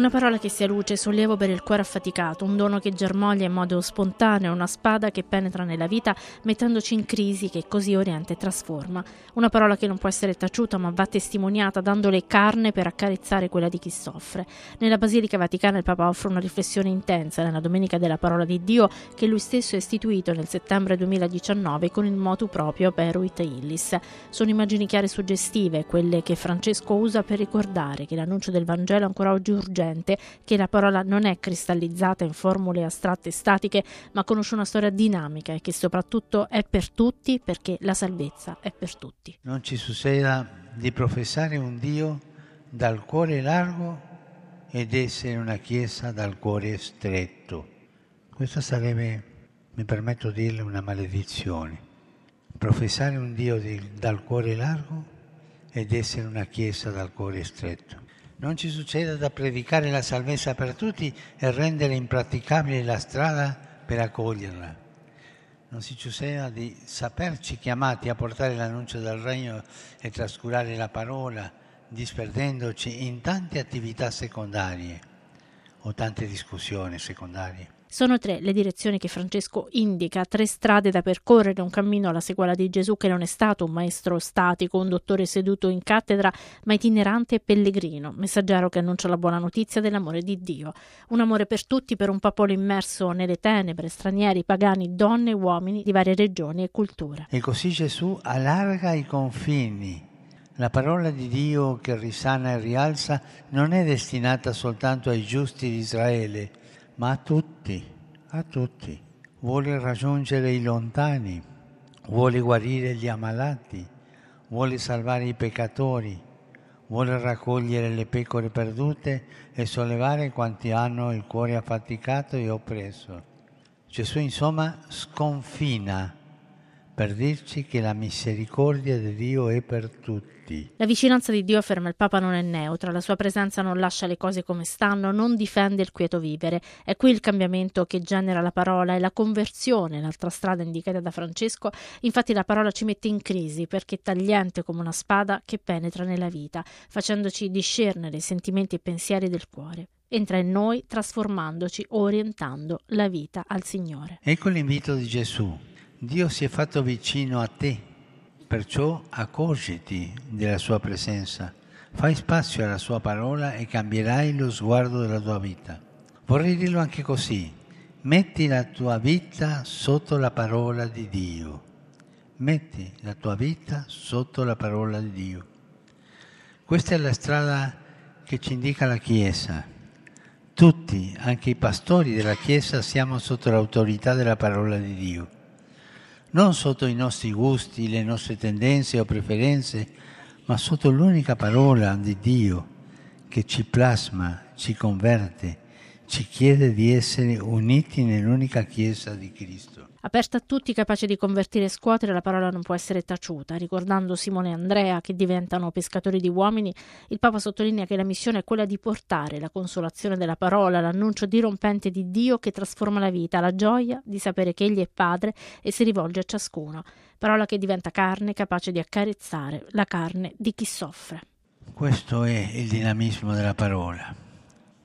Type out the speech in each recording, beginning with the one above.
Una parola che sia luce sollievo per il cuore affaticato, un dono che germoglia in modo spontaneo, una spada che penetra nella vita mettendoci in crisi che così orienta e trasforma. Una parola che non può essere taciuta ma va testimoniata dandole carne per accarezzare quella di chi soffre. Nella Basilica Vaticana il Papa offre una riflessione intensa nella Domenica della Parola di Dio che lui stesso ha istituito nel settembre 2019 con il motu proprio Peruit Illis. Sono immagini chiare e suggestive, quelle che Francesco usa per ricordare che l'annuncio del Vangelo ancora oggi urgente urgente che la parola non è cristallizzata in formule astratte e statiche, ma conosce una storia dinamica e che soprattutto è per tutti perché la salvezza è per tutti. Non ci succeda di professare un Dio dal cuore largo ed essere una Chiesa dal cuore stretto. Questa sarebbe, mi permetto di dirle, una maledizione. Professare un Dio di, dal cuore largo ed essere una Chiesa dal cuore stretto non ci succeda da predicare la salvezza per tutti e rendere impraticabile la strada per accoglierla. Non si succeda di saperci chiamati a portare l'annuncio del regno e trascurare la parola, disperdendoci in tante attività secondarie o tante discussioni secondarie. Sono tre le direzioni che Francesco indica, tre strade da percorrere, un cammino alla sequela di Gesù che non è stato un maestro statico, un dottore seduto in cattedra, ma itinerante e pellegrino, messaggero che annuncia la buona notizia dell'amore di Dio. Un amore per tutti, per un popolo immerso nelle tenebre, stranieri, pagani, donne e uomini di varie regioni e culture. E così Gesù allarga i confini. La parola di Dio che risana e rialza non è destinata soltanto ai giusti di Israele, ma a tutti, a tutti. Vuole raggiungere i lontani, vuole guarire gli ammalati, vuole salvare i peccatori, vuole raccogliere le pecore perdute e sollevare quanti hanno il cuore affaticato e oppresso. Gesù insomma sconfina per dirci che la misericordia di Dio è per tutti. La vicinanza di Dio, afferma il Papa, non è neutra, la sua presenza non lascia le cose come stanno, non difende il quieto vivere. È qui il cambiamento che genera la parola e la conversione, l'altra strada indicata da Francesco. Infatti la parola ci mette in crisi perché è tagliente come una spada che penetra nella vita, facendoci discernere i sentimenti e pensieri del cuore entra in noi trasformandoci, orientando la vita al Signore. Ecco l'invito di Gesù. Dio si è fatto vicino a te, perciò accorgiti della sua presenza, fai spazio alla sua parola e cambierai lo sguardo della tua vita. Vorrei dirlo anche così, metti la tua vita sotto la parola di Dio. Metti la tua vita sotto la parola di Dio. Questa è la strada che ci indica la Chiesa. Tutti, anche i pastori della Chiesa, siamo sotto l'autorità della parola di Dio non sotto i nostri gusti, le nostre tendenze o preferenze, ma sotto l'unica parola di Dio che ci plasma, ci converte, ci chiede di essere uniti nell'unica Chiesa di Cristo. Aperta a tutti, capace di convertire e scuotere, la parola non può essere taciuta. Ricordando Simone e Andrea che diventano pescatori di uomini, il Papa sottolinea che la missione è quella di portare la consolazione della parola, l'annuncio dirompente di Dio che trasforma la vita, la gioia di sapere che Egli è Padre e si rivolge a ciascuno. Parola che diventa carne, capace di accarezzare la carne di chi soffre. Questo è il dinamismo della parola.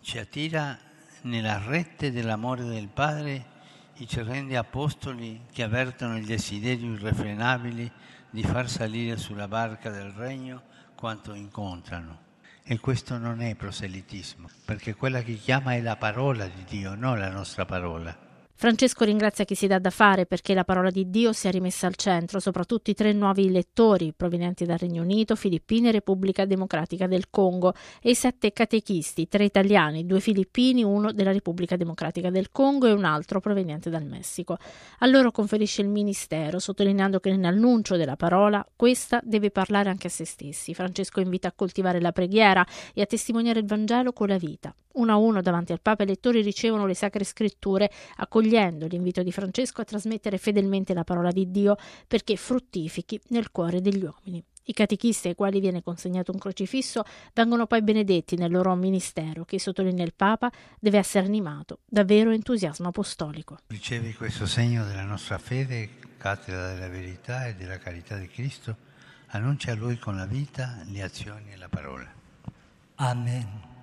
Ci attira nella rete dell'amore del Padre i cerrendi apostoli che avvertono il desiderio irrefrenabile di far salire sulla barca del regno quanto incontrano. E questo non è proselitismo, perché quella che chiama è la parola di Dio, non la nostra parola. Francesco ringrazia chi si dà da fare perché la parola di Dio sia rimessa al centro, soprattutto i tre nuovi lettori provenienti dal Regno Unito, Filippine e Repubblica Democratica del Congo e i sette catechisti, tre italiani, due filippini, uno della Repubblica Democratica del Congo e un altro proveniente dal Messico. A loro conferisce il ministero, sottolineando che nell'annuncio della parola questa deve parlare anche a se stessi. Francesco invita a coltivare la preghiera e a testimoniare il Vangelo con la vita. Uno a uno davanti al Papa i lettori ricevono le sacre scritture, accogliendo l'invito di Francesco a trasmettere fedelmente la parola di Dio perché fruttifichi nel cuore degli uomini. I catechisti ai quali viene consegnato un crocifisso vengono poi benedetti nel loro ministero, che sottolinea il Papa deve essere animato da vero entusiasmo apostolico. Ricevi questo segno della nostra fede, cattedra della verità e della carità di Cristo, annuncia a Lui con la vita, le azioni e la parola. Amen.